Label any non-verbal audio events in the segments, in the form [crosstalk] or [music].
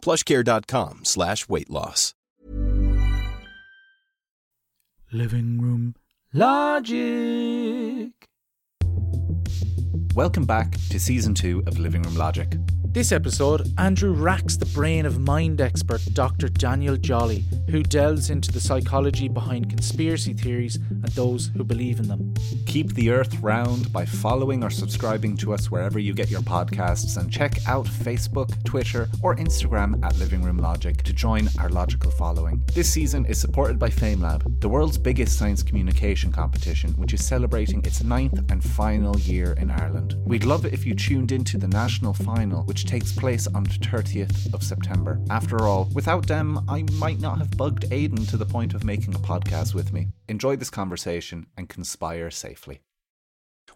plushcare.com slash weight loss. Living Room Logic. Welcome back to season two of Living Room Logic. This episode, Andrew racks the brain of mind expert Dr. Daniel Jolley, who delves into the psychology behind conspiracy theories and those who believe in them. Keep the earth round by following or subscribing to us wherever you get your podcasts and check out Facebook, Twitter, or Instagram at Living Room Logic to join our logical following. This season is supported by FameLab, the world's biggest science communication competition, which is celebrating its ninth and final year in Ireland. We'd love it if you tuned into the national final, which takes place on the 30th of September. After all, without them, I might not have bugged Aidan to the point of making a podcast with me. Enjoy this conversation and conspire safely.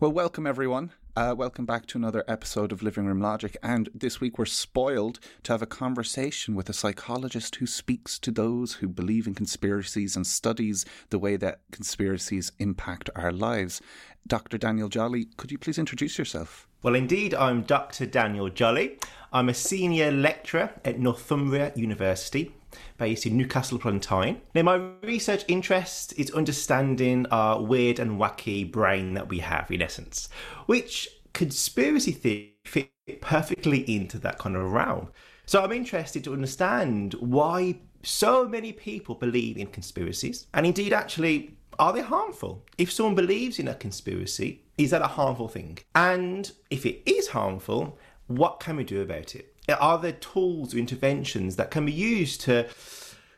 Well, welcome everyone. Uh, welcome back to another episode of Living Room Logic. And this week we're spoiled to have a conversation with a psychologist who speaks to those who believe in conspiracies and studies the way that conspiracies impact our lives. Dr. Daniel Jolley, could you please introduce yourself? Well, indeed, I'm Dr. Daniel Jolley. I'm a senior lecturer at Northumbria University, based in Newcastle upon Tyne. Now, my research interest is understanding our weird and wacky brain that we have, in essence, which conspiracy theory fit perfectly into that kind of realm. So I'm interested to understand why so many people believe in conspiracies, and indeed, actually, are they harmful? If someone believes in a conspiracy, is that a harmful thing? And if it is harmful, what can we do about it? Are there tools or interventions that can be used to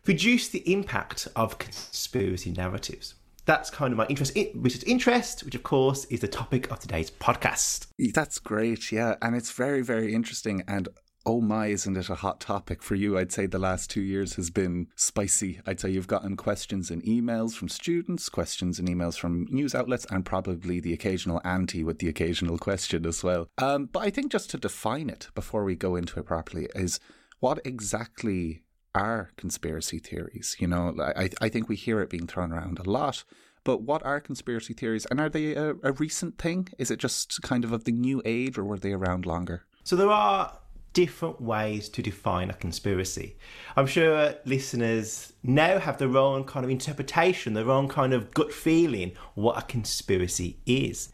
reduce the impact of conspiracy narratives? That's kind of my interest, research interest, which of course is the topic of today's podcast. That's great, yeah, and it's very, very interesting. And oh my, isn't it a hot topic for you? I'd say the last two years has been spicy. I'd say you've gotten questions and emails from students, questions and emails from news outlets, and probably the occasional auntie with the occasional question as well. Um, but I think just to define it before we go into it properly is what exactly are conspiracy theories? You know, I, I think we hear it being thrown around a lot. But what are conspiracy theories, and are they a, a recent thing? Is it just kind of of the new age, or were they around longer? So there are different ways to define a conspiracy. I'm sure listeners now have their own kind of interpretation, their own kind of gut feeling what a conspiracy is.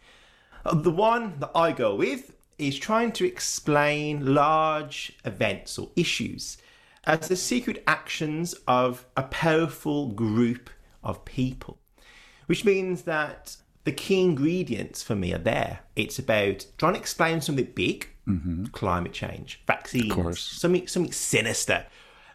Uh, the one that I go with is trying to explain large events or issues as the secret actions of a powerful group of people, which means that the key ingredients for me are there. It's about trying to explain something big, mm-hmm. climate change, vaccines, something something sinister,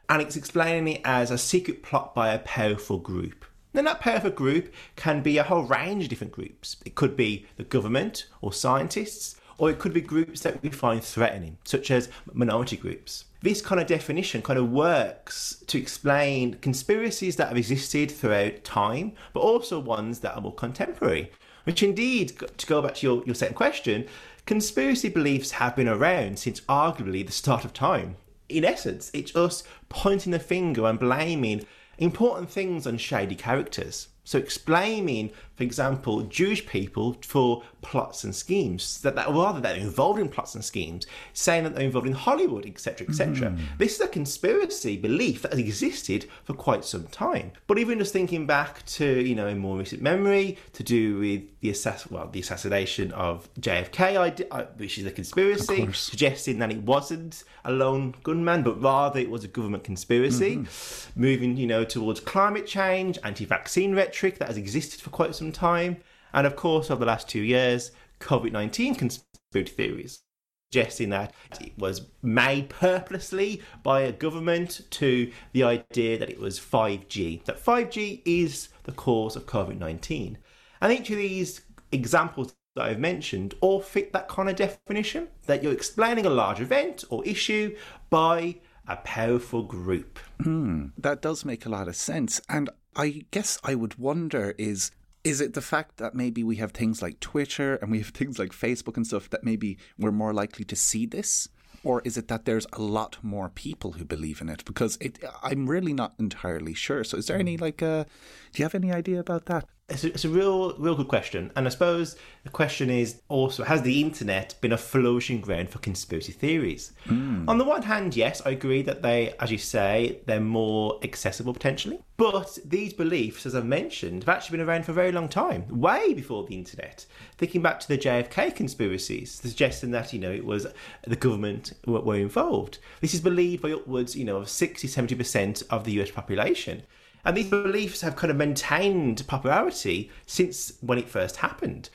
and it's explaining it as a secret plot by a powerful group. Then that powerful group can be a whole range of different groups. It could be the government or scientists, or it could be groups that we find threatening, such as minority groups. This kind of definition kind of works to explain conspiracies that have existed throughout time, but also ones that are more contemporary. Which, indeed, to go back to your, your second question, conspiracy beliefs have been around since arguably the start of time. In essence, it's us pointing the finger and blaming important things on shady characters. So explaining, for example, Jewish people for plots and schemes that, that rather they're involved in plots and schemes, saying that they're involved in Hollywood, etc., etc. Mm. This is a conspiracy belief that has existed for quite some time. But even just thinking back to you know in more recent memory to do with the assass- well the assassination of JFK, which is a conspiracy, suggesting that it wasn't a lone gunman, but rather it was a government conspiracy. Mm-hmm. Moving you know towards climate change, anti-vaccine rhetoric that has existed for quite some time. And of course, over the last two years, COVID 19 conspiracy theories suggesting that it was made purposely by a government to the idea that it was 5G, that 5G is the cause of COVID 19. And each of these examples that I've mentioned all fit that kind of definition that you're explaining a large event or issue by a powerful group. Hmm, that does make a lot of sense. And I guess I would wonder is is it the fact that maybe we have things like Twitter and we have [laughs] things like Facebook and stuff that maybe we're more likely to see this? Or is it that there's a lot more people who believe in it? Because it, I'm really not entirely sure. So, is there any like, uh, do you have any idea about that? It's a, it's a real, real good question. And I suppose the question is also has the internet been a flourishing ground for conspiracy theories? Mm. On the one hand, yes, I agree that they, as you say, they're more accessible potentially. But these beliefs, as I've mentioned, have actually been around for a very long time, way before the internet. Thinking back to the JFK conspiracies, suggesting that, you know, it was the government were involved. This is believed by upwards, you know, of 60, 70% of the US population. And these beliefs have kind of maintained popularity since when it first happened.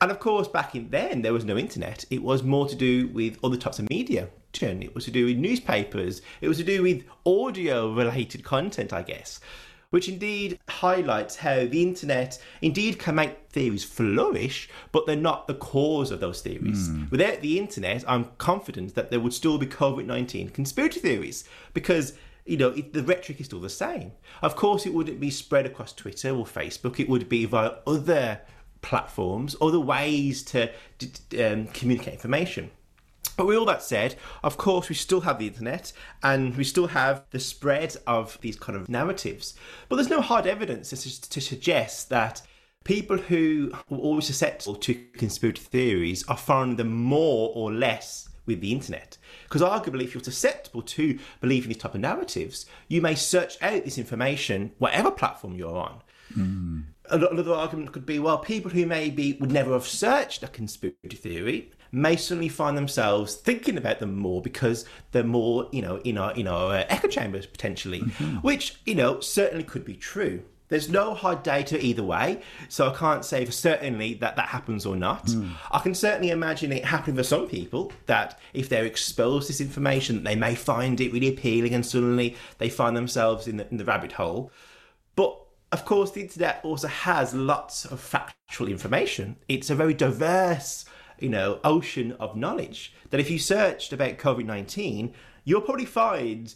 And of course, back in then, there was no internet. It was more to do with other types of media. It was to do with newspapers. It was to do with audio related content, I guess, which indeed highlights how the internet indeed can make theories flourish, but they're not the cause of those theories. Mm. Without the internet, I'm confident that there would still be COVID 19 conspiracy theories because you know, it, the rhetoric is still the same. Of course, it wouldn't be spread across Twitter or Facebook. It would be via other platforms, other ways to um, communicate information. But with all that said, of course, we still have the internet and we still have the spread of these kind of narratives. But there's no hard evidence to, to suggest that people who are always susceptible to conspiracy theories are finding them more or less with the internet. Because arguably, if you're susceptible to believing these type of narratives, you may search out this information, whatever platform you're on. Mm. Another argument could be, well, people who maybe would never have searched a conspiracy theory may suddenly find themselves thinking about them more because they're more, you know, in our in our uh, echo chambers potentially, mm-hmm. which you know certainly could be true. There's no hard data either way, so I can't say for certainly that that happens or not. Mm. I can certainly imagine it happening for some people that if they're exposed to this information, they may find it really appealing and suddenly they find themselves in the, in the rabbit hole. But of course, the internet also has lots of factual information. It's a very diverse, you know, ocean of knowledge that if you searched about COVID 19, you'll probably find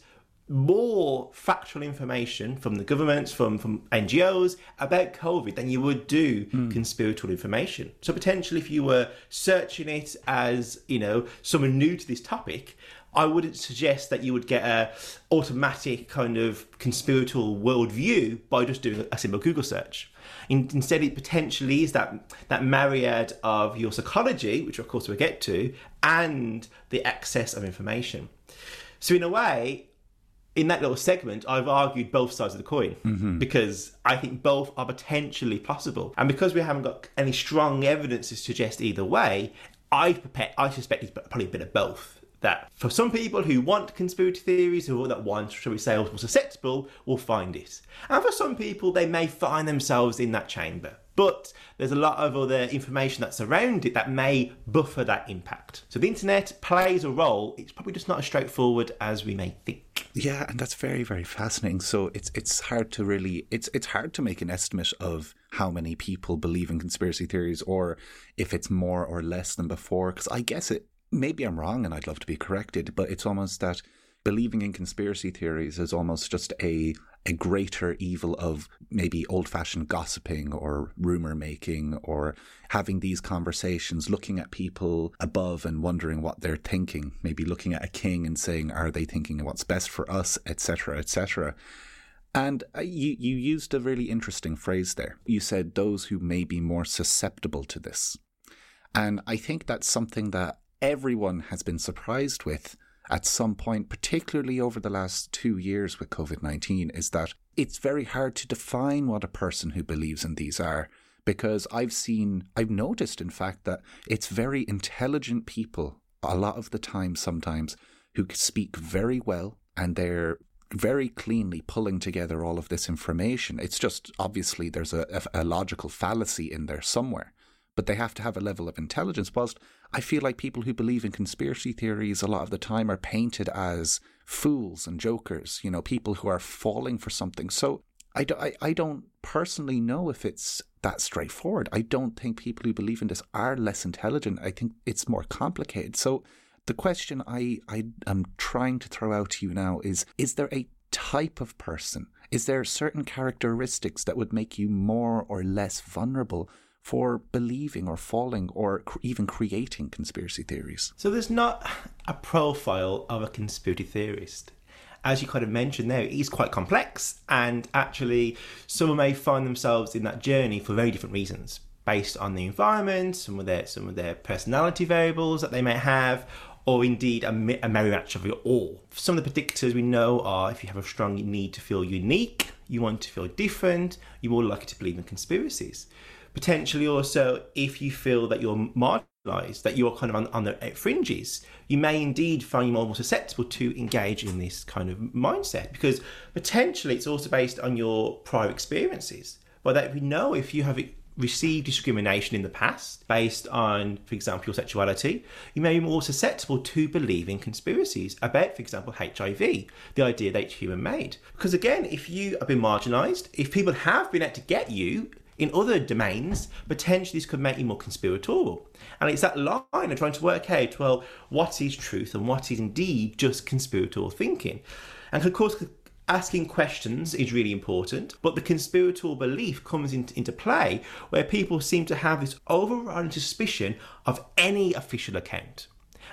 more factual information from the governments, from, from NGOs about COVID than you would do mm. conspiratorial information. So potentially, if you were searching it as you know someone new to this topic, I wouldn't suggest that you would get a automatic kind of conspiratorial worldview by just doing a simple Google search. In, instead, it potentially is that that myriad of your psychology, which of course we'll get to, and the excess of information. So in a way, in that little segment, I've argued both sides of the coin mm-hmm. because I think both are potentially possible. And because we haven't got any strong evidence to suggest either way, I, I suspect it's probably a bit of both. That for some people who want conspiracy theories, or that want, shall we say, are more susceptible, will find it. And for some people, they may find themselves in that chamber. But there's a lot of other information that's around it that may buffer that impact. So the internet plays a role. It's probably just not as straightforward as we may think. Yeah, and that's very, very fascinating. So it's it's hard to really it's it's hard to make an estimate of how many people believe in conspiracy theories or if it's more or less than before. Because I guess it maybe I'm wrong and I'd love to be corrected, but it's almost that believing in conspiracy theories is almost just a a greater evil of maybe old fashioned gossiping or rumor making or having these conversations, looking at people above and wondering what they're thinking, maybe looking at a king and saying, are they thinking what's best for us, etc., etc. And uh, you, you used a really interesting phrase there. You said those who may be more susceptible to this. And I think that's something that everyone has been surprised with at some point, particularly over the last two years with COVID 19, is that it's very hard to define what a person who believes in these are. Because I've seen, I've noticed, in fact, that it's very intelligent people, a lot of the time, sometimes, who speak very well and they're very cleanly pulling together all of this information. It's just obviously there's a, a, a logical fallacy in there somewhere but they have to have a level of intelligence. Whilst I feel like people who believe in conspiracy theories a lot of the time are painted as fools and jokers, you know, people who are falling for something. So I, do, I, I don't personally know if it's that straightforward. I don't think people who believe in this are less intelligent. I think it's more complicated. So The question I, I am trying to throw out to you now is Is there a type of person? Is there certain characteristics that would make you more or less vulnerable for believing or falling or cr- even creating conspiracy theories? So there's not a profile of a conspiracy theorist. As you kind of mentioned there, it is quite complex, and actually, someone may find themselves in that journey for very different reasons, based on the environment, some of their some of their personality variables that they may have, or indeed a, a merry match of it all. Some of the predictors we know are if you have a strong need to feel unique, you want to feel different, you're more likely to believe in conspiracies potentially also if you feel that you're marginalized, that you're kind of on, on the fringes, you may indeed find you more susceptible to engage in this kind of mindset because potentially it's also based on your prior experiences. But that we know if you have received discrimination in the past based on, for example, your sexuality, you may be more susceptible to believing conspiracies about, for example, HIV, the idea that it's human made. Because again, if you have been marginalised, if people have been able to get you in other domains, potentially this could make you more conspiratorial. And it's that line of trying to work out, well, what is truth and what is indeed just conspiratorial thinking. And of course, asking questions is really important, but the conspiratorial belief comes in, into play where people seem to have this overriding suspicion of any official account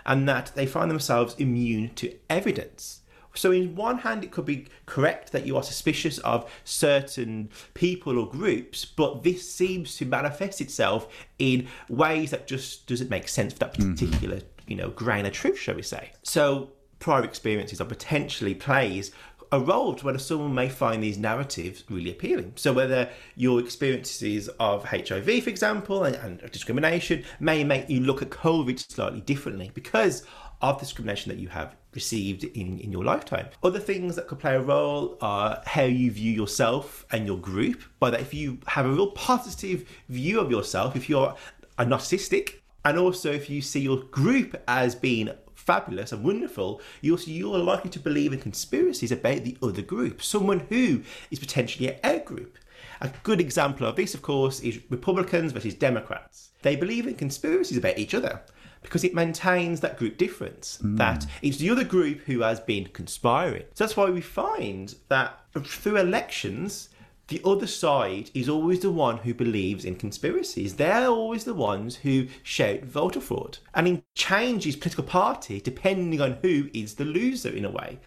and that they find themselves immune to evidence. So, in one hand, it could be correct that you are suspicious of certain people or groups, but this seems to manifest itself in ways that just doesn't make sense for that mm-hmm. particular, mm-hmm. you know, grain of truth, shall we say. So, prior experiences are potentially plays a role to whether someone may find these narratives really appealing. So whether your experiences of HIV, for example, and, and discrimination may make you look at COVID slightly differently because of discrimination that you have received in, in your lifetime. Other things that could play a role are how you view yourself and your group. By that, if you have a real positive view of yourself, if you're a narcissistic, and also if you see your group as being fabulous and wonderful, you also you're likely to believe in conspiracies about the other group, someone who is potentially a out group. A good example of this, of course, is Republicans versus Democrats. They believe in conspiracies about each other because it maintains that group difference, mm. that it's the other group who has been conspiring. So that's why we find that through elections, the other side is always the one who believes in conspiracies. They're always the ones who shout voter fraud. And it changes political party depending on who is the loser in a way.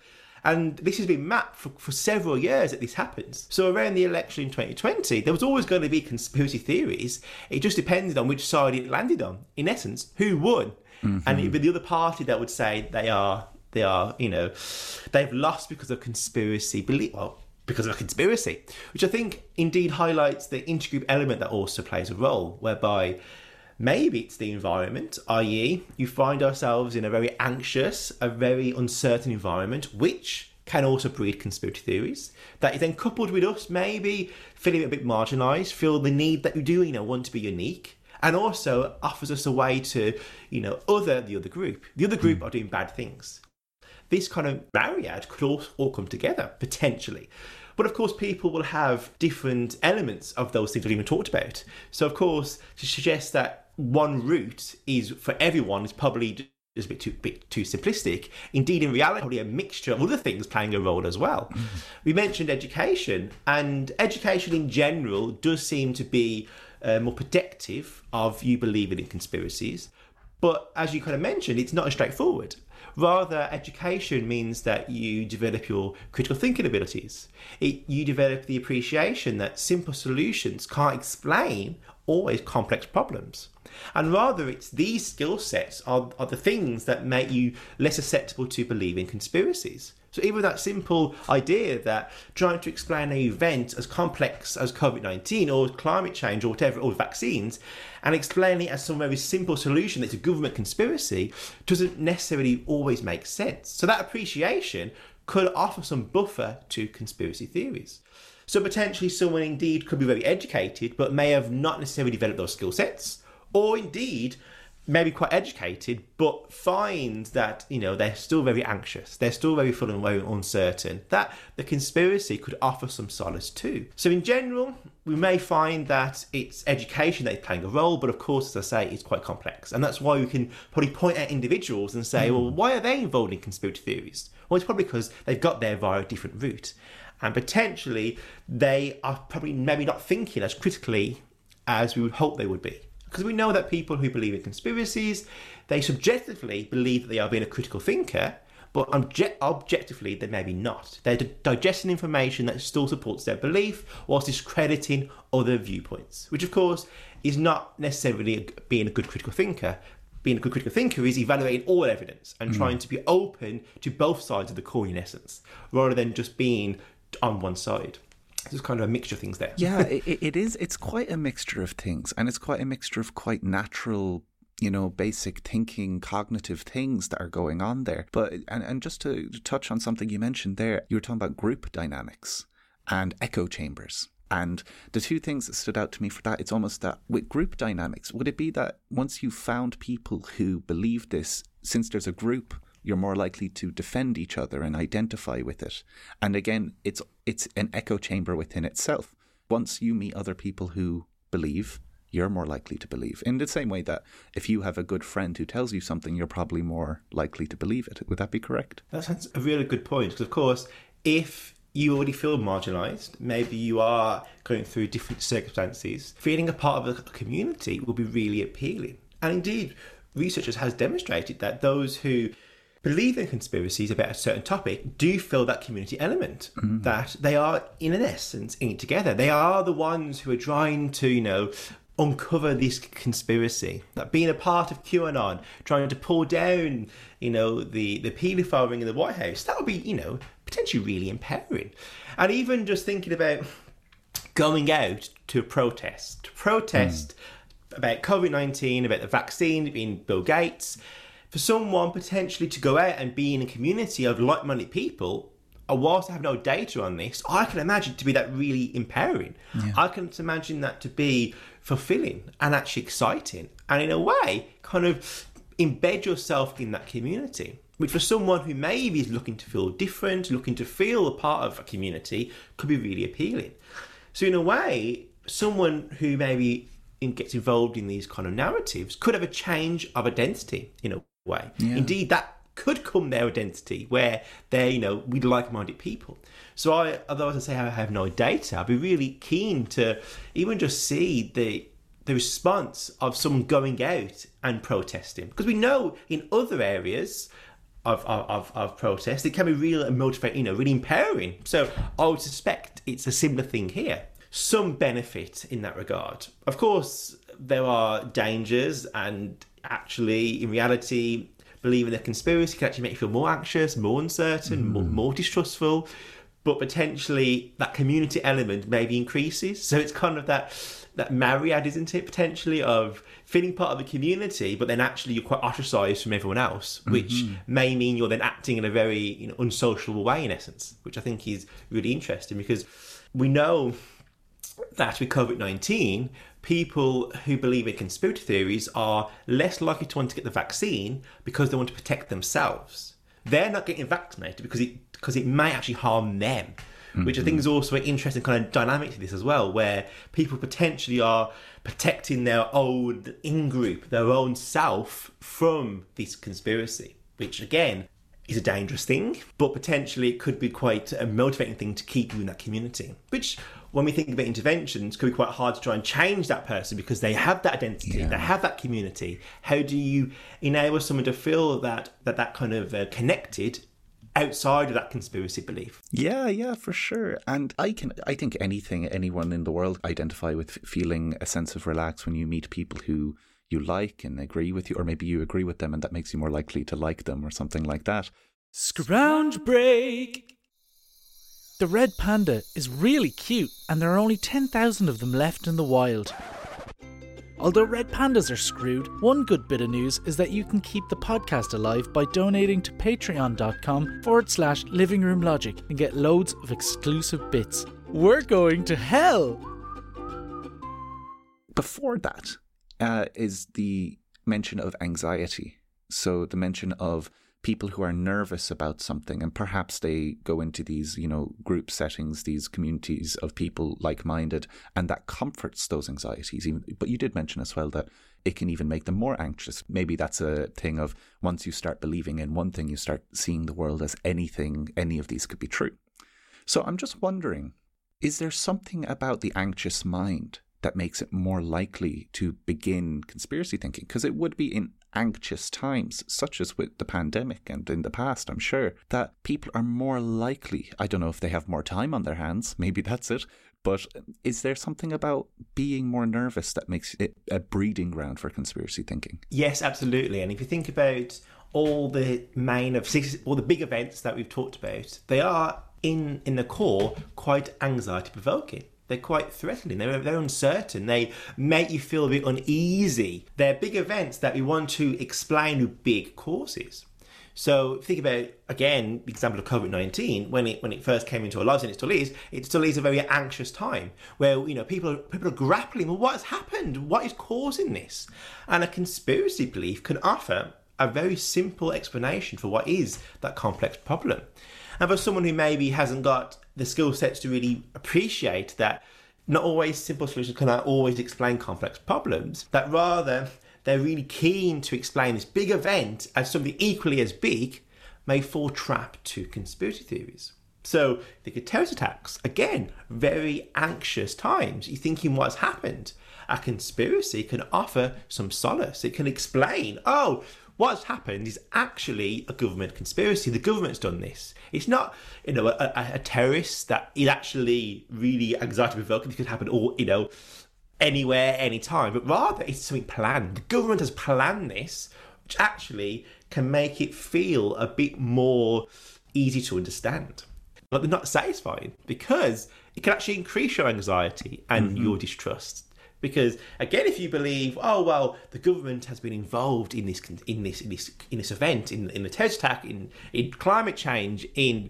And this has been mapped for, for several years that this happens. So around the election in 2020, there was always going to be conspiracy theories. It just depended on which side it landed on. In essence, who won? Mm-hmm. And it'd be the other party that would say they are, they are, you know, they've lost because of conspiracy belief. Well, because of a conspiracy, which I think indeed highlights the intergroup element that also plays a role, whereby Maybe it's the environment, i.e., you find ourselves in a very anxious, a very uncertain environment, which can also breed conspiracy theories. That is then coupled with us maybe feeling a bit marginalised, feel the need that you do, you know, want to be unique, and also offers us a way to, you know, other the other group. The other group are doing bad things. This kind of myriad could all, all come together potentially. But of course, people will have different elements of those things we've even talked about. So, of course, to suggest that one route is for everyone is probably just a bit too bit too simplistic. Indeed, in reality, probably a mixture of other things playing a role as well. Mm. We mentioned education, and education in general does seem to be uh, more predictive of you believing in conspiracies. But as you kind of mentioned, it's not as straightforward. Rather, education means that you develop your critical thinking abilities. It, you develop the appreciation that simple solutions can't explain always complex problems. And rather, it's these skill sets are, are the things that make you less susceptible to believe in conspiracies. So even that simple idea that trying to explain an event as complex as COVID-19 or climate change or whatever, or vaccines, and explaining it as some very simple solution that's a government conspiracy doesn't necessarily always make sense. So that appreciation could offer some buffer to conspiracy theories. So potentially someone indeed could be very educated, but may have not necessarily developed those skill sets, or indeed maybe quite educated, but find that, you know, they're still very anxious. They're still very full and very uncertain. That the conspiracy could offer some solace too. So in general, we may find that it's education that is playing a role, but of course, as I say, it's quite complex. And that's why we can probably point at individuals and say, mm. well, why are they involved in conspiracy theories? Well, it's probably because they've got there via a different route. And potentially, they are probably maybe not thinking as critically as we would hope they would be because we know that people who believe in conspiracies, they subjectively believe that they are being a critical thinker, but obje- objectively they may be not. They're digesting information that still supports their belief whilst discrediting other viewpoints, which of course is not necessarily being a good critical thinker. Being a good critical thinker is evaluating all evidence and mm. trying to be open to both sides of the coin in essence, rather than just being on one side there's kind of a mixture of things there. yeah, [laughs] it, it is. It's quite a mixture of things, and it's quite a mixture of quite natural you know, basic thinking, cognitive things that are going on there. But and, and just to touch on something you mentioned there, you were talking about group dynamics and echo chambers. And the two things that stood out to me for that, it's almost that with group dynamics, would it be that once you found people who believe this, since there's a group you're more likely to defend each other and identify with it. And again, it's it's an echo chamber within itself. Once you meet other people who believe, you're more likely to believe. In the same way that if you have a good friend who tells you something, you're probably more likely to believe it. Would that be correct? That's a really good point. Because, of course, if you already feel marginalised, maybe you are going through different circumstances, feeling a part of a community will be really appealing. And indeed, researchers has demonstrated that those who believe in conspiracies about a certain topic do feel that community element mm-hmm. that they are in an essence in it together they are the ones who are trying to you know uncover this conspiracy that being a part of qanon trying to pull down you know the the paedophile ring in the white house that would be you know potentially really empowering and even just thinking about going out to protest to protest mm. about covid-19 about the vaccine being bill gates for someone potentially to go out and be in a community of like-minded people uh, whilst I have no data on this, I can imagine to be that really empowering. Yeah. I can imagine that to be fulfilling and actually exciting, and in a way, kind of embed yourself in that community. Which, for someone who maybe is looking to feel different, looking to feel a part of a community, could be really appealing. So, in a way, someone who maybe gets involved in these kind of narratives could have a change of identity you a way. Yeah. Indeed, that could come their identity where they're, you know, we like-minded people. So I, although as I say I have no data, I'd be really keen to even just see the the response of someone going out and protesting because we know in other areas of, of, of protest it can be real and motivating, you know, really empowering. So I would suspect it's a similar thing here. Some benefit in that regard. Of course, there are dangers and actually, in reality, believing the conspiracy can actually make you feel more anxious, more uncertain, mm. more, more distrustful. But potentially, that community element maybe increases. So it's kind of that that myriad, isn't it? Potentially of feeling part of the community, but then actually you're quite ostracized from everyone else, which mm-hmm. may mean you're then acting in a very you know, unsociable way, in essence, which I think is really interesting because we know that with COVID 19, people who believe in conspiracy theories are less likely to want to get the vaccine because they want to protect themselves. They're not getting vaccinated because it because it may actually harm them, mm-hmm. which I think is mm-hmm. also an interesting kind of dynamic to this as well, where people potentially are protecting their own in group, their own self from this conspiracy, which again is a dangerous thing, but potentially it could be quite a motivating thing to keep you in that community, which when we think about interventions, could be quite hard to try and change that person because they have that identity, yeah. they have that community. How do you enable someone to feel that that that kind of uh, connected outside of that conspiracy belief. Yeah, yeah, for sure. And I can I think anything anyone in the world identify with feeling a sense of relax when you meet people who you like and agree with you or maybe you agree with them and that makes you more likely to like them or something like that. Scrounge break. The red panda is really cute, and there are only 10,000 of them left in the wild. Although red pandas are screwed, one good bit of news is that you can keep the podcast alive by donating to patreon.com forward slash living room logic and get loads of exclusive bits. We're going to hell! Before that uh, is the mention of anxiety. So the mention of people who are nervous about something and perhaps they go into these you know group settings these communities of people like-minded and that comforts those anxieties. But you did mention as well that it can even make them more anxious. Maybe that's a thing of once you start believing in one thing you start seeing the world as anything any of these could be true. So i'm just wondering is there something about the anxious mind that makes it more likely to begin conspiracy thinking? Because it would be in anxious times, such as with the pandemic and in the past, I'm sure, that people are more likely, I don't know if they have more time on their hands, maybe that's it, but is there something about being more nervous that makes it a breeding ground for conspiracy thinking? Yes, absolutely. And if you think about all the main of all the big events that we've talked about, they are in in the core quite anxiety provoking. They're quite threatening. They're, they're uncertain. They make you feel a bit uneasy. They're big events that we want to explain with big causes. So think about again the example of COVID nineteen when it when it first came into our lives and it still is. It still is a very anxious time where you know people are, people are grappling with what has happened, what is causing this, and a conspiracy belief can offer a very simple explanation for what is that complex problem. And for someone who maybe hasn't got the skill sets to really appreciate that not always simple solutions can always explain complex problems, that rather they're really keen to explain this big event as something equally as big, may fall trap to conspiracy theories. So the terrorist attacks, again, very anxious times. You're thinking what's happened. A conspiracy can offer some solace. It can explain, oh, what's happened is actually a government conspiracy. The government's done this. It's not, you know, a, a, a terrorist that is actually really anxiety provoking. It could happen all, you know, anywhere, anytime, but rather it's something planned. The government has planned this, which actually can make it feel a bit more easy to understand. But they're not satisfying because it can actually increase your anxiety and mm-hmm. your distrust because again, if you believe, oh well, the government has been involved in this in this in this in this event, in in the attack, in in climate change, in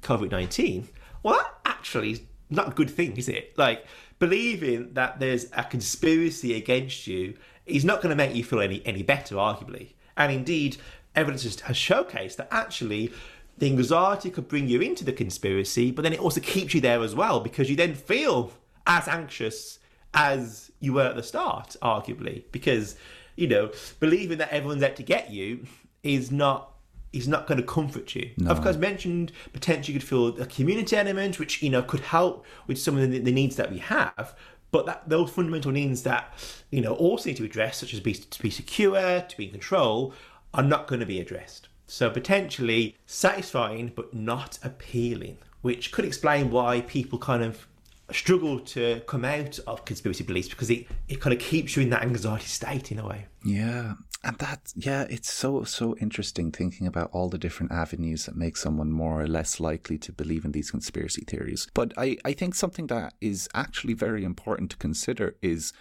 COVID nineteen, well, that actually is not a good thing, is it? Like believing that there's a conspiracy against you is not going to make you feel any any better, arguably. And indeed, evidence has showcased that actually the anxiety could bring you into the conspiracy, but then it also keeps you there as well because you then feel as anxious as you were at the start, arguably, because you know believing that everyone's out to get you is not is not going to comfort you. No. Of course, mentioned potentially you could feel a community element, which you know could help with some of the, the needs that we have. But that those fundamental needs that you know also need to be addressed, such as be, to be secure, to be in control, are not going to be addressed. So potentially satisfying but not appealing, which could explain why people kind of struggle to come out of conspiracy beliefs because it, it kind of keeps you in that anxiety state in a way. Yeah. And that, yeah, it's so, so interesting thinking about all the different avenues that make someone more or less likely to believe in these conspiracy theories. But I, I think something that is actually very important to consider is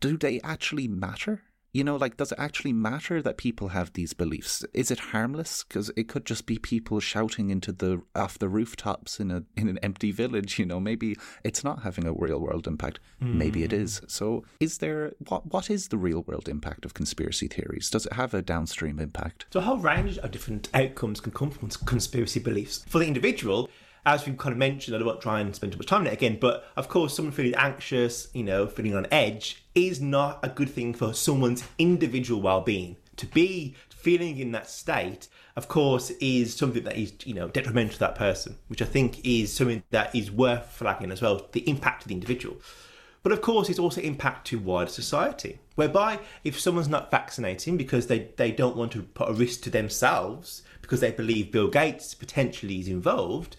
do they actually matter? You know, like, does it actually matter that people have these beliefs? Is it harmless? Because it could just be people shouting into the off the rooftops in a in an empty village. You know, maybe it's not having a real world impact. Mm. Maybe it is. So, is there what what is the real world impact of conspiracy theories? Does it have a downstream impact? So, a whole range of different outcomes can come from conspiracy beliefs for the individual as we've kind of mentioned, I don't want to try and spend too much time on it again, but of course, someone feeling anxious, you know, feeling on edge is not a good thing for someone's individual well being. To be feeling in that state, of course, is something that is, you know, detrimental to that person, which I think is something that is worth flagging as well, the impact of the individual. But of course, it's also impact to wider society, whereby if someone's not vaccinating because they, they don't want to put a risk to themselves because they believe Bill Gates potentially is involved,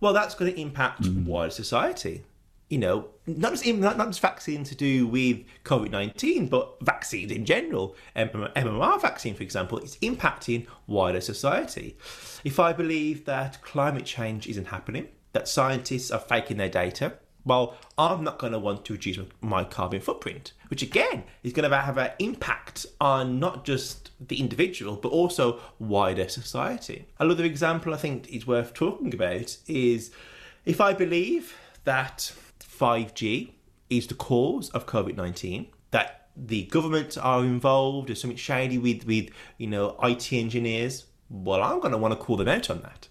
well, that's going to impact mm. wider society. You know, not just not, not just vaccine to do with COVID nineteen, but vaccines in general. MMR vaccine, for example, is impacting wider society. If I believe that climate change isn't happening, that scientists are faking their data, well, I'm not going to want to reduce my carbon footprint, which again is going to have an impact on not just the individual, but also wider society. Another example I think is worth talking about is if I believe that 5G is the cause of COVID 19, that the government are involved or something shady with, with you know, IT engineers, well, I'm going to want to call them out on that.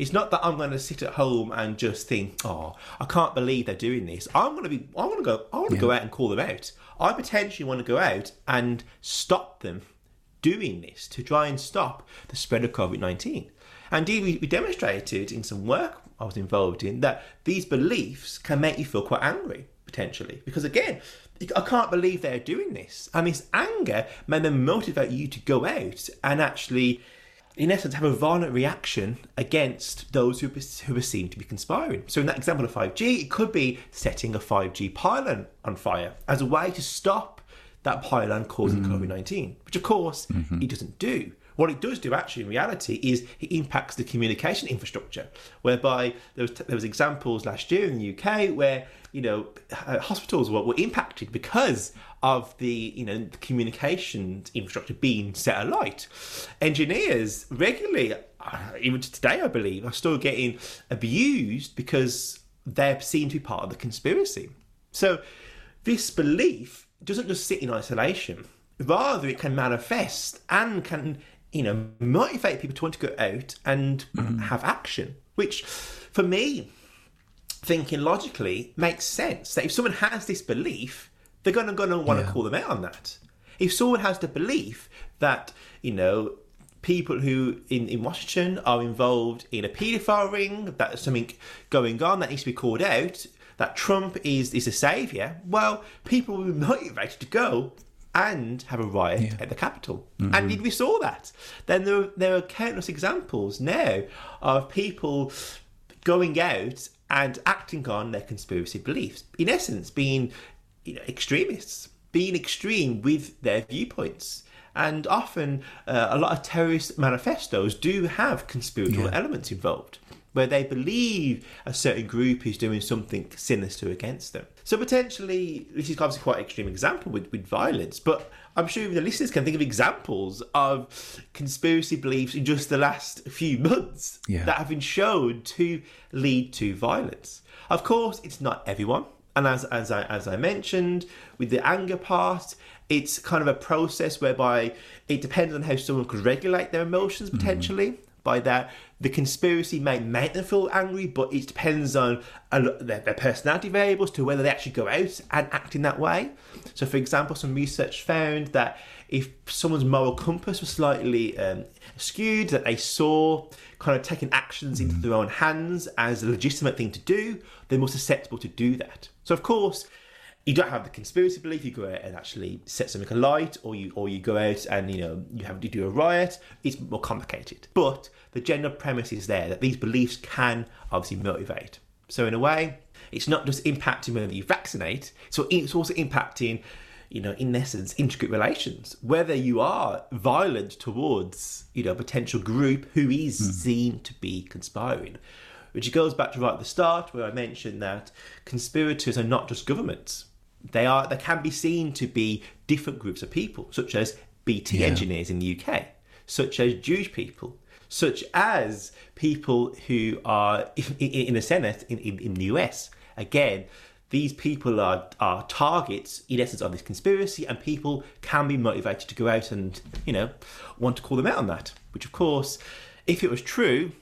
It's not that I'm going to sit at home and just think, "Oh, I can't believe they're doing this." I'm going to be, I want to go, I want to go out and call them out. I potentially want to go out and stop them doing this to try and stop the spread of COVID nineteen. And Indeed, we, we demonstrated in some work I was involved in that these beliefs can make you feel quite angry potentially because again I can't believe they're doing this. And this anger may then motivate you to go out and actually in essence, have a violent reaction against those who, who are seen to be conspiring. So, in that example of 5G, it could be setting a 5G pylon on fire as a way to stop that pylon causing mm. COVID 19, which of course mm-hmm. it doesn't do. What it does do, actually, in reality, is it impacts the communication infrastructure, whereby there was, there was examples last year in the UK where you know uh, hospitals were, were impacted because of the you know the communications infrastructure being set alight. Engineers regularly, uh, even today, I believe, are still getting abused because they're seen to be part of the conspiracy. So this belief doesn't just sit in isolation. Rather, it can manifest and can you know, motivate people to want to go out and mm-hmm. have action, which for me, thinking logically, makes sense. That if someone has this belief, they're going to, going to want yeah. to call them out on that. If someone has the belief that, you know, people who in, in Washington are involved in a paedophile ring, that there's something going on that needs to be called out, that Trump is, is a saviour, well, people will be motivated to go and have a riot yeah. at the Capitol. Mm-hmm. And we saw that. Then there, there are countless examples now of people going out and acting on their conspiracy beliefs. In essence, being you know, extremists, being extreme with their viewpoints. And often, uh, a lot of terrorist manifestos do have conspiratorial yeah. elements involved where they believe a certain group is doing something sinister against them. So potentially, this is obviously quite an extreme example with, with violence, but I'm sure the listeners can think of examples of conspiracy beliefs in just the last few months yeah. that have been shown to lead to violence. Of course, it's not everyone. And as, as, I, as I mentioned, with the anger part, it's kind of a process whereby it depends on how someone could regulate their emotions potentially. Mm by that. The conspiracy may make them feel angry, but it depends on their, their personality variables to whether they actually go out and act in that way. So, for example, some research found that if someone's moral compass was slightly um, skewed, that they saw kind of taking actions into their own hands as a legitimate thing to do, they're more susceptible to do that. So, of course, you don't have the conspiracy belief. You go out and actually set something alight, or you or you go out and you know you have to do a riot. It's more complicated, but the general premise is there that these beliefs can obviously motivate. So in a way, it's not just impacting whether you vaccinate. So it's also impacting, you know, in essence, intricate relations. Whether you are violent towards you know a potential group who is mm. seen to be conspiring which goes back to right at the start where I mentioned that conspirators are not just governments they are they can be seen to be different groups of people, such as BT yeah. engineers in the UK, such as Jewish people, such as people who are in, in the Senate in, in, in the US. Again, these people are, are targets in essence of this conspiracy and people can be motivated to go out and you know want to call them out on that which of course if it was true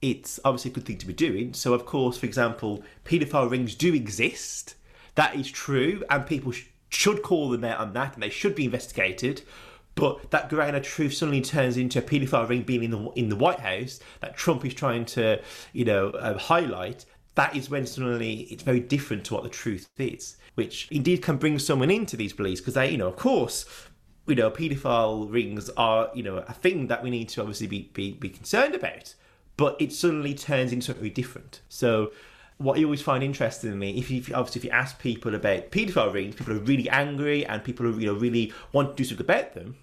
it's obviously a good thing to be doing so of course for example paedophile rings do exist that is true, and people sh- should call them out on that, and they should be investigated. But that grain of truth suddenly turns into a paedophile ring being in the in the White House that Trump is trying to, you know, uh, highlight. That is when suddenly it's very different to what the truth is, which indeed can bring someone into these beliefs because they, you know, of course, you know, paedophile rings are, you know, a thing that we need to obviously be, be, be concerned about. But it suddenly turns into something different. So what you always find interesting in me, if you obviously if you ask people about paedophile rings, people are really angry and people are you know really want to do something about them.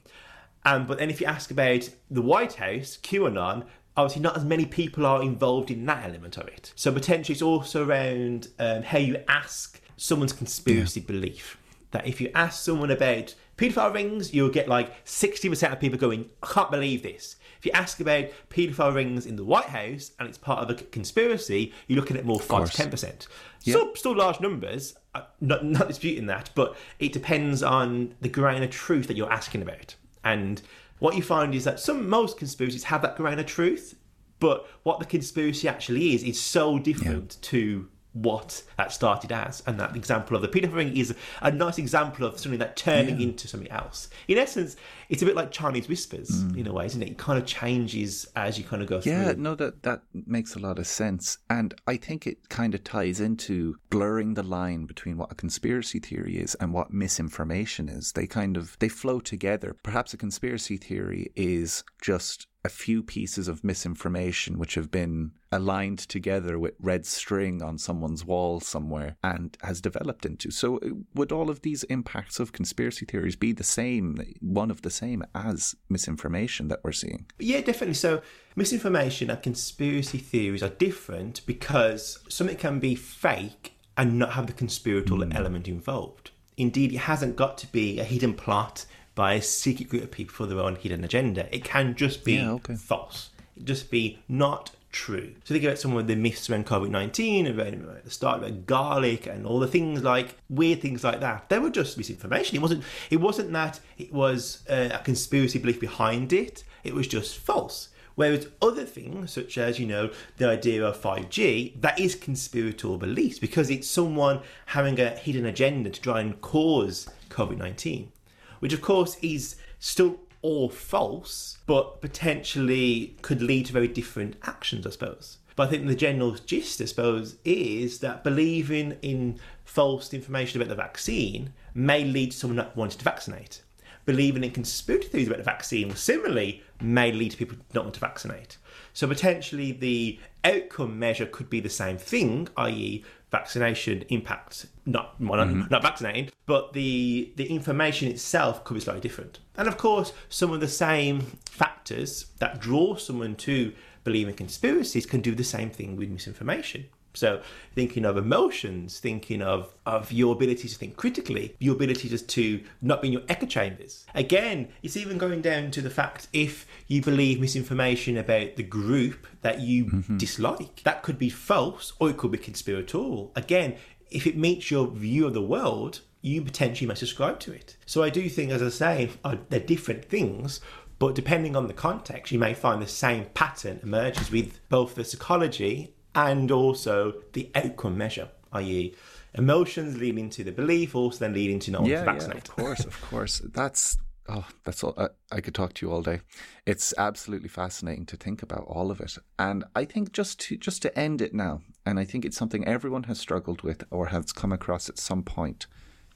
Um, but then if you ask about the White House, QAnon, obviously not as many people are involved in that element of it. So potentially it's also around um, how you ask someone's conspiracy yeah. belief. That if you ask someone about Paedophile rings, you'll get like 60% of people going, I can't believe this. If you ask about paedophile rings in the White House and it's part of a conspiracy, you're looking at more 5 to 10%. Still, still large numbers, uh, not, not disputing that, but it depends on the grain of truth that you're asking about. And what you find is that some most conspiracies have that grain of truth, but what the conspiracy actually is is so different to what that started as. And that example of the paedophile ring is a nice example of something that turning Yeah. into something else. In essence, it's a bit like Chinese whispers Mm. in a way, isn't it? It kind of changes as you kind of go Yeah, through. no, that that makes a lot of sense, and I think it kind of ties into blurring the line between what a conspiracy theory is and what misinformation is. They kind of they flow together. Perhaps a conspiracy theory is just a few pieces of misinformation which have been aligned together with red string on someone's wall somewhere and has developed into. So, uh, would all of these impacts of conspiracy theories be the same, one of the same as misinformation that we're seeing? Yeah, definitely. So, misinformation and conspiracy theories are different because something can be fake and not have the conspiratorial Hmm. element involved. Indeed, it hasn't got to be a hidden plot by a secret group of people for their own hidden agenda. It can just be Yeah, okay. false. It just be not true. So think about some of the myths around COVID nineteen, around the start about garlic and all the things like weird things like that. They were just misinformation. It wasn't. It wasn't that it was uh, a conspiracy belief behind it. It was just false. Whereas other things, such as you know the idea of five G, that is conspiratorial beliefs because it's someone having a hidden agenda to try and cause COVID nineteen which of course is still all false, but potentially could lead to very different actions, I suppose. But I think the general gist, I suppose, is that believing in false information about the vaccine may lead to someone not wanting to vaccinate. Believing in conspiracy theories about the vaccine, similarly, may lead to people not want to vaccinate. So potentially the outcome measure could be the same thing, i.e., vaccination impacts not well, not, mm-hmm. not vaccinating, but the the information itself could be slightly different. And of course, some of the same factors that draw someone to believe in conspiracies can do the same thing with misinformation. So thinking of emotions, thinking of, of your ability to think critically, your ability just to not be in your echo chambers. Again, it's even going down to the fact if you believe misinformation about the group that you dislike, that could be false or it could be conspiratorial. Again, if it meets your view of the world, you potentially may subscribe to it. So I do think, as I say, uh, they're different things, but depending on the context, you may find the same pattern emerges with both the psychology and also the outcome measure, i.e., emotions leading to the belief, also then leading to not wanting to yeah, of course, of course. That's oh, that's all. I, I could talk to you all day. It's absolutely fascinating to think about all of it, and I think just to just to end it now, and I think it's something everyone has struggled with or has come across at some point.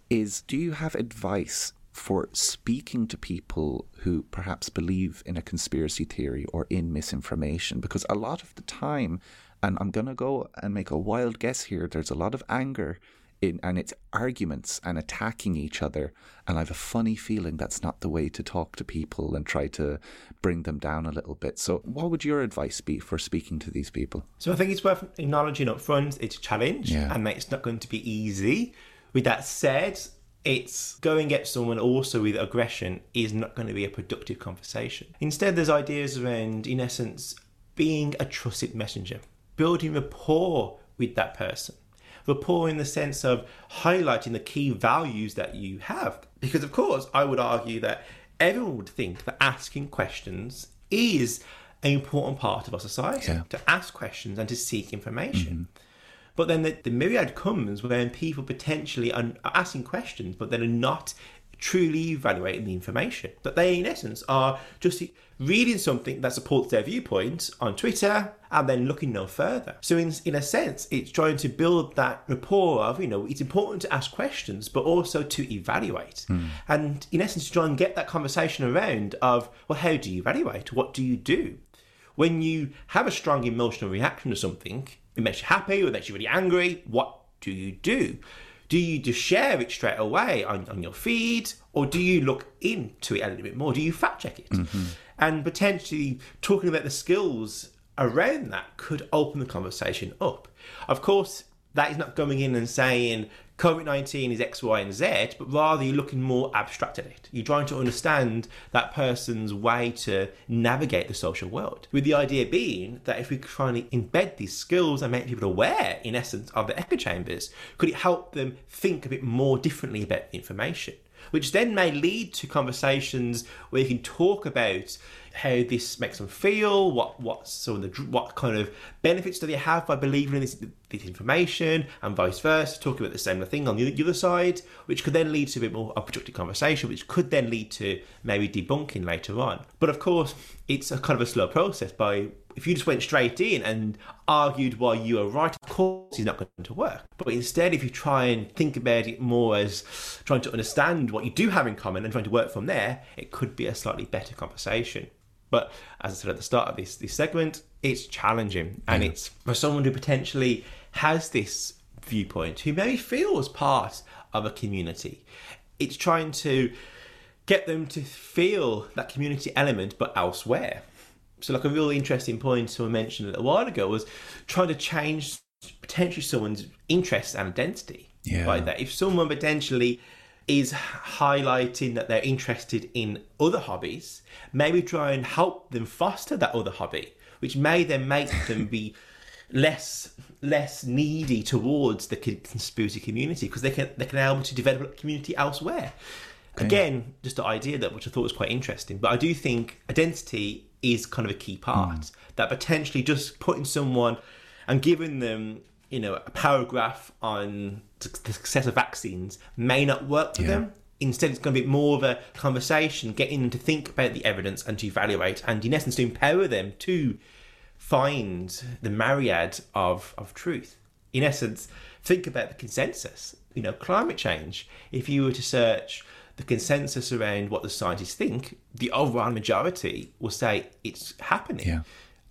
Is do you have advice for speaking to people who perhaps believe in a conspiracy theory or in misinformation? Because a lot of the time, and I'm going to go and make a wild guess here, there's a lot of anger in, and it's arguments and attacking each other. And I have a funny feeling that's not the way to talk to people and try to bring them down a little bit. So, what would your advice be for speaking to these people? So I think it's worth acknowledging up front it's a challenge Yeah. and that it's not going to be easy. With that said, it's going at someone also with aggression is not going to be a productive conversation. Instead, there's ideas around, in essence, being a trusted messenger, building rapport with that person. Rapport in the sense of highlighting the key values that you have. Because, of course, I would argue that everyone would think that asking questions is an important part of our society Yeah. to ask questions and to seek information. Mm-hmm. But then the, the myriad comes when people potentially are, are asking questions, but then are not truly evaluating the information. That they, in essence, are just reading something that supports their viewpoint on Twitter and then looking no further. So, in, in a sense, it's trying to build that rapport of, you know, it's important to ask questions, but also to evaluate. Hmm. And in essence, to try and get that conversation around of, well, how do you evaluate? What do you do? when you have a strong emotional reaction to something, it makes you happy or it makes you really angry, what do you do? Do you just share it straight away on, on your feed or do you look into it a little bit more? Do you fact check it? Mm-hmm. And potentially talking about the skills around that could open the conversation up. Of course, that is not going in and saying COVID 19 is X, Y, and Z, but rather you're looking more abstract at it. You're trying to understand that person's way to navigate the social world. With the idea being that if we try to embed these skills and make people aware, in essence, of the echo chambers, could it help them think a bit more differently about the information? Which then may lead to conversations where you can talk about how this makes them feel, what what so the what kind of benefits do they have by believing in this, this information, and vice versa, talking about the same thing on the, the other side, which could then lead to a bit more of a productive conversation, which could then lead to maybe debunking later on. But of course, it's a kind of a slow process. By if you just went straight in and argued why you are right, of course, it's not going to work. But instead, if you try and think about it more as trying to understand what you do have in common and trying to work from there, it could be a slightly better conversation. But as I said at the start of this this segment, it's challenging, and yeah. it's for someone who potentially has this viewpoint, who maybe feels part of a community. It's trying to get them to feel that community element, but elsewhere. So, like a really interesting point someone mentioned a little while ago was trying to change potentially someone's interests and identity yeah. by that. If someone potentially is highlighting that they're interested in other hobbies, maybe try and help them foster that other hobby, which may then make them be [laughs] less less needy towards the conspiracy community because they can they can able to develop a community elsewhere. Again, just the idea that which I thought was quite interesting, but I do think identity is kind of a key part mm. that potentially just putting someone and giving them you know a paragraph on the success of vaccines may not work for yeah. them. Instead, it's going to be more of a conversation, getting them to think about the evidence and to evaluate, and in essence, to empower them to find the myriad of, of truth. In essence, think about the consensus. You know, climate change. If you were to search the consensus around what the scientists think, the overall majority will say it's happening. Yeah.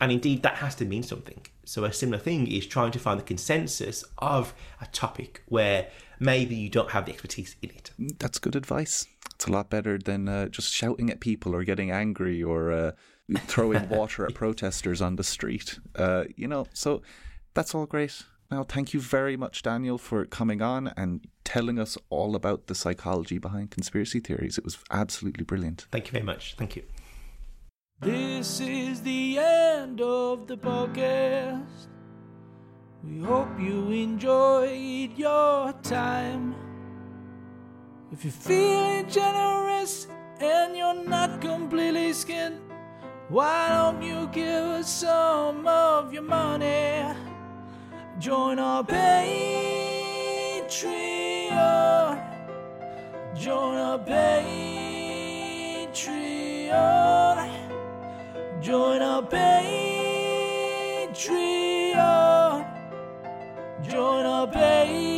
And indeed, that has to mean something. So, a similar thing is trying to find the consensus of a topic where maybe you don't have the expertise in it. That's good advice. It's a lot better than uh, just shouting at people or getting angry or uh, throwing [laughs] water at protesters on the street. Uh, you know, so that's all great. Now, thank you very much, Daniel, for coming on and telling us all about the psychology behind conspiracy theories. It was absolutely brilliant. Thank you very much. Thank you. This is the end of the podcast. We hope you enjoyed your time. If you're feeling generous and you're not completely skinned, why don't you give us some of your money? Join our Patreon. Join our Patreon. Join our Patreon. Join our Patreon.